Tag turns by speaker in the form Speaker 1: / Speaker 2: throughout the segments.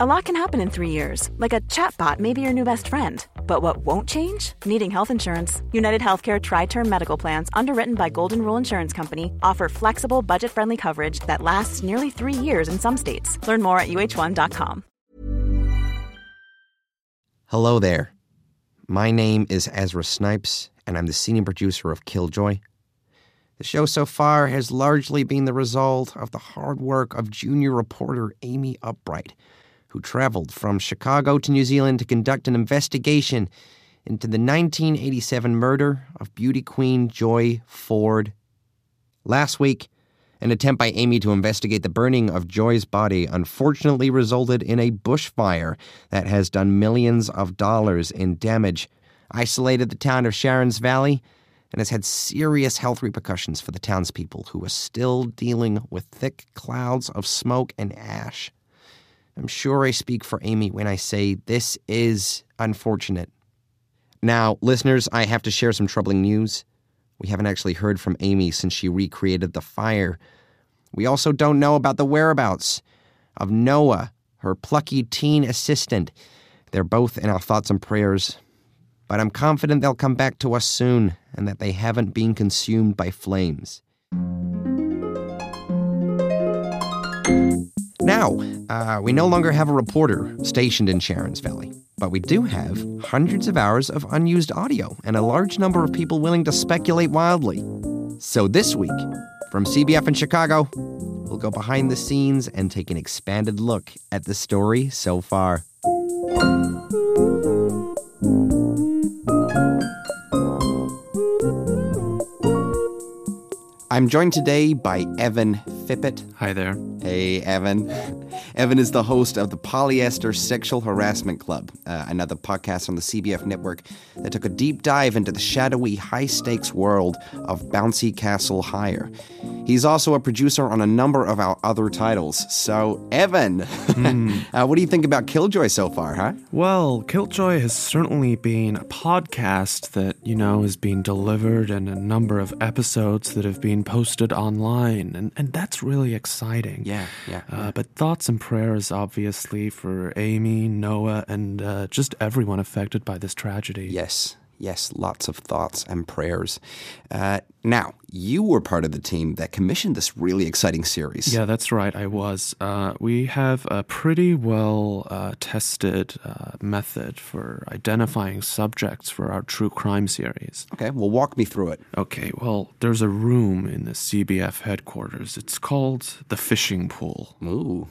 Speaker 1: A lot can happen in three years, like a chatbot may be your new best friend. But what won't change? Needing health insurance. United Healthcare Tri Term Medical Plans, underwritten by Golden Rule Insurance Company, offer flexible, budget friendly coverage that lasts nearly three years in some states. Learn more at uhone.com.
Speaker 2: Hello there. My name is Ezra Snipes, and I'm the senior producer of Killjoy. The show so far has largely been the result of the hard work of junior reporter Amy Upright, who traveled from Chicago to New Zealand to conduct an investigation into the 1987 murder of beauty queen Joy Ford. Last week, an attempt by Amy to investigate the burning of Joy's body unfortunately resulted in a bushfire that has done millions of dollars in damage, isolated the town of Sharon's Valley, and has had serious health repercussions for the townspeople who are still dealing with thick clouds of smoke and ash. I'm sure I speak for Amy when I say this is unfortunate. Now, listeners, I have to share some troubling news. We haven't actually heard from Amy since she recreated the fire. We also don't know about the whereabouts of Noah, her plucky teen assistant. They're both in our thoughts and prayers. But I'm confident they'll come back to us soon and that they haven't been consumed by flames. Now, uh, we no longer have a reporter stationed in Sharon's Valley, but we do have hundreds of hours of unused audio and a large number of people willing to speculate wildly. So this week, from CBF in Chicago, we'll go behind the scenes and take an expanded look at the story so far. I'm joined today by Evan
Speaker 3: Hi there.
Speaker 2: Hey, Evan. Evan is the host of the Polyester Sexual Harassment Club, uh, another podcast on the CBF network that took a deep dive into the shadowy, high stakes world of Bouncy Castle Hire. He's also a producer on a number of our other titles. So, Evan, mm. uh, what do you think about Killjoy so far, huh?
Speaker 3: Well, Killjoy has certainly been a podcast that, you know, has been delivered and a number of episodes that have been posted online. And, and that's really exciting.
Speaker 2: Yeah, yeah.
Speaker 3: Uh, yeah. But thoughts and prayers, obviously, for Amy, Noah, and uh, just everyone affected by this tragedy.
Speaker 2: Yes, Yes, lots of thoughts and prayers. Uh, now, you were part of the team that commissioned this really exciting series.
Speaker 3: Yeah, that's right. I was. Uh, we have a pretty well uh, tested uh, method for identifying subjects for our true crime series.
Speaker 2: Okay, well, walk me through it.
Speaker 3: Okay, well, there's a room in the CBF headquarters. It's called the fishing pool.
Speaker 2: Ooh.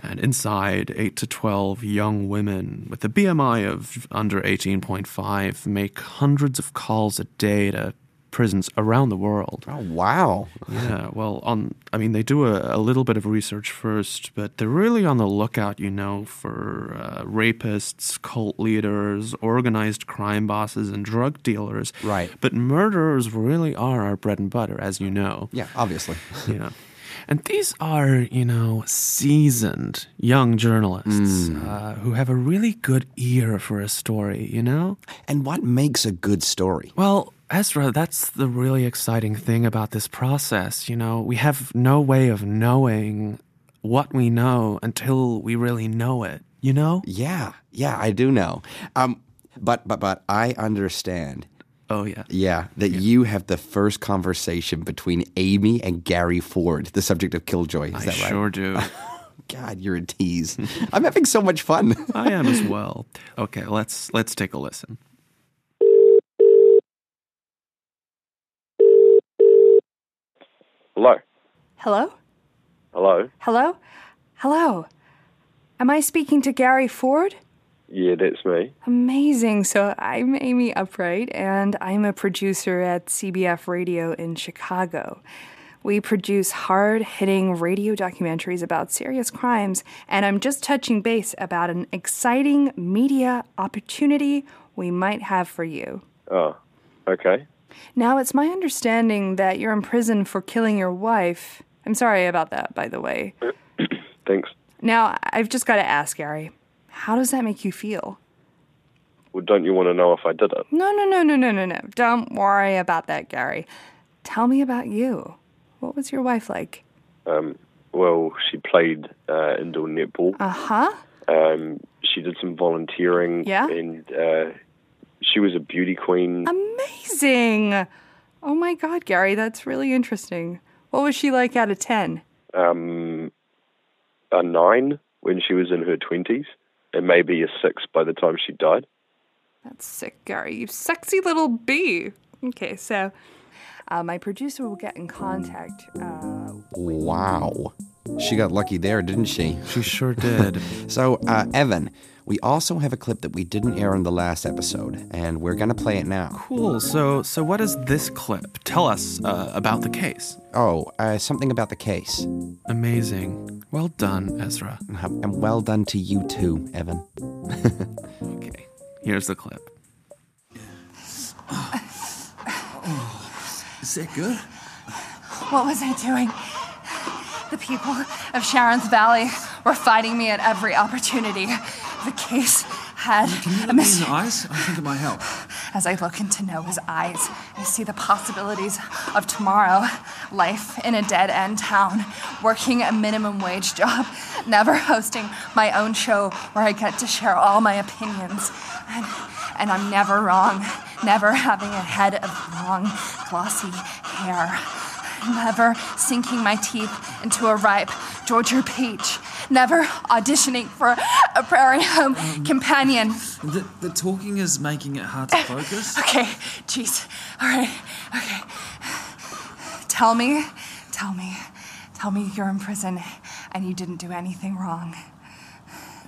Speaker 3: And inside, 8 to 12 young women with a BMI of under 18.5 make hundreds of calls a day to prisons around the world.
Speaker 2: Oh, wow.
Speaker 3: yeah, well, on I mean, they do a, a, little bit of research first, but they're really on the lookout, you know, for uh, rapists, cult leaders, organized crime bosses, and drug dealers.
Speaker 2: Right.
Speaker 3: But murderers really are our bread and butter, as you know.
Speaker 2: Yeah, obviously.
Speaker 3: yeah. And these are, you know, seasoned young journalists mm. uh, who have a really good ear for a story, you know?
Speaker 2: And what makes a good story?
Speaker 3: Well, Ezra, that's the really exciting thing about this process. You know, we have no way of knowing what we know until we really know it, you know?
Speaker 2: Yeah, yeah, I do know. Um, but, but, but I understand
Speaker 3: Oh yeah.
Speaker 2: Yeah, that yeah. you have the first conversation between Amy and Gary Ford, the subject of Killjoy. Is
Speaker 3: I
Speaker 2: that right?
Speaker 3: sure do.
Speaker 2: God, you're a tease. I'm having so much fun.
Speaker 3: I am as well. Okay, let's let's take a listen.
Speaker 4: Hello.
Speaker 5: Hello?
Speaker 4: Hello.
Speaker 5: Hello? Hello. Am I speaking to Gary Ford?
Speaker 4: Yeah, that's me.
Speaker 5: Amazing. So I'm Amy Upright, and I'm a producer at CBF Radio in Chicago. We produce hard hitting radio documentaries about serious crimes, and I'm just touching base about an exciting media opportunity we might have for you.
Speaker 4: Oh, okay.
Speaker 5: Now, it's my understanding that you're in prison for killing your wife. I'm sorry about that, by the way.
Speaker 4: Thanks.
Speaker 5: Now, I've just got to ask, Gary. How does that make you feel?
Speaker 4: Well, don't you want to know if I did it?
Speaker 5: No, no, no, no, no, no, no. Don't worry about that, Gary. Tell me about you. What was your wife like?
Speaker 4: Um, well, she played uh, indoor netball.
Speaker 5: Uh huh.
Speaker 4: Um, she did some volunteering.
Speaker 5: Yeah?
Speaker 4: And uh, she was a beauty queen.
Speaker 5: Amazing. Oh my God, Gary, that's really interesting. What was she like out of 10?
Speaker 4: Um, a nine when she was in her 20s, and maybe a six by the time she died.
Speaker 5: That's sick, Gary. You sexy little bee. Okay, so uh, my producer will get in contact. Uh,
Speaker 2: Wow. She got lucky there, didn't she?
Speaker 3: She sure did.
Speaker 2: So, uh, Evan, we also have a clip that we didn't air in the last episode, and we're going to play it now.
Speaker 3: cool. So, so what is this clip? Tell us uh, about the case.
Speaker 2: Oh, uh, something about the case.
Speaker 3: Amazing. Well done, Ezra.
Speaker 2: And well done to you too, Evan.
Speaker 3: Okay, here's the clip.
Speaker 6: Is that good?
Speaker 5: what was I doing? The people of Sharon's Valley were fighting me at every opportunity. The case had
Speaker 6: Can you
Speaker 5: a
Speaker 6: look me in the eyes? I think it might help.
Speaker 5: As I look into Noah's eyes, I see the possibilities of tomorrow. Life in a dead end town, working a minimum wage job, never hosting my own show where I get to share all my opinions. And, and I'm never wrong, never having a head of long, glossy hair, never sinking my teeth into a ripe Georgia peach, never auditioning for a prairie home companion.
Speaker 6: The, the talking is making it hard to focus.
Speaker 5: Okay, jeez. All right, okay. Tell me, tell me, tell me you're in prison and you didn't do anything wrong.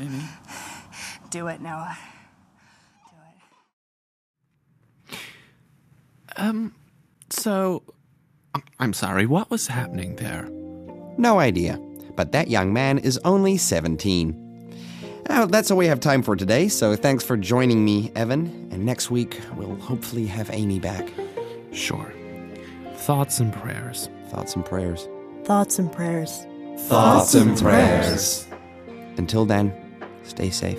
Speaker 6: Amy,
Speaker 5: Do it, Noah. Do it.
Speaker 3: Um, so, I'm- I'm sorry, what was happening there?
Speaker 2: No idea. But that young man is only 17. Now, that's all we have time for today, so thanks for joining me, Evan. And next week, we'll hopefully have Amy back.
Speaker 3: Sure. Thoughts and prayers.
Speaker 2: Thoughts and prayers.
Speaker 7: Thoughts and prayers.
Speaker 2: Thoughts and prayers. Until then, stay safe.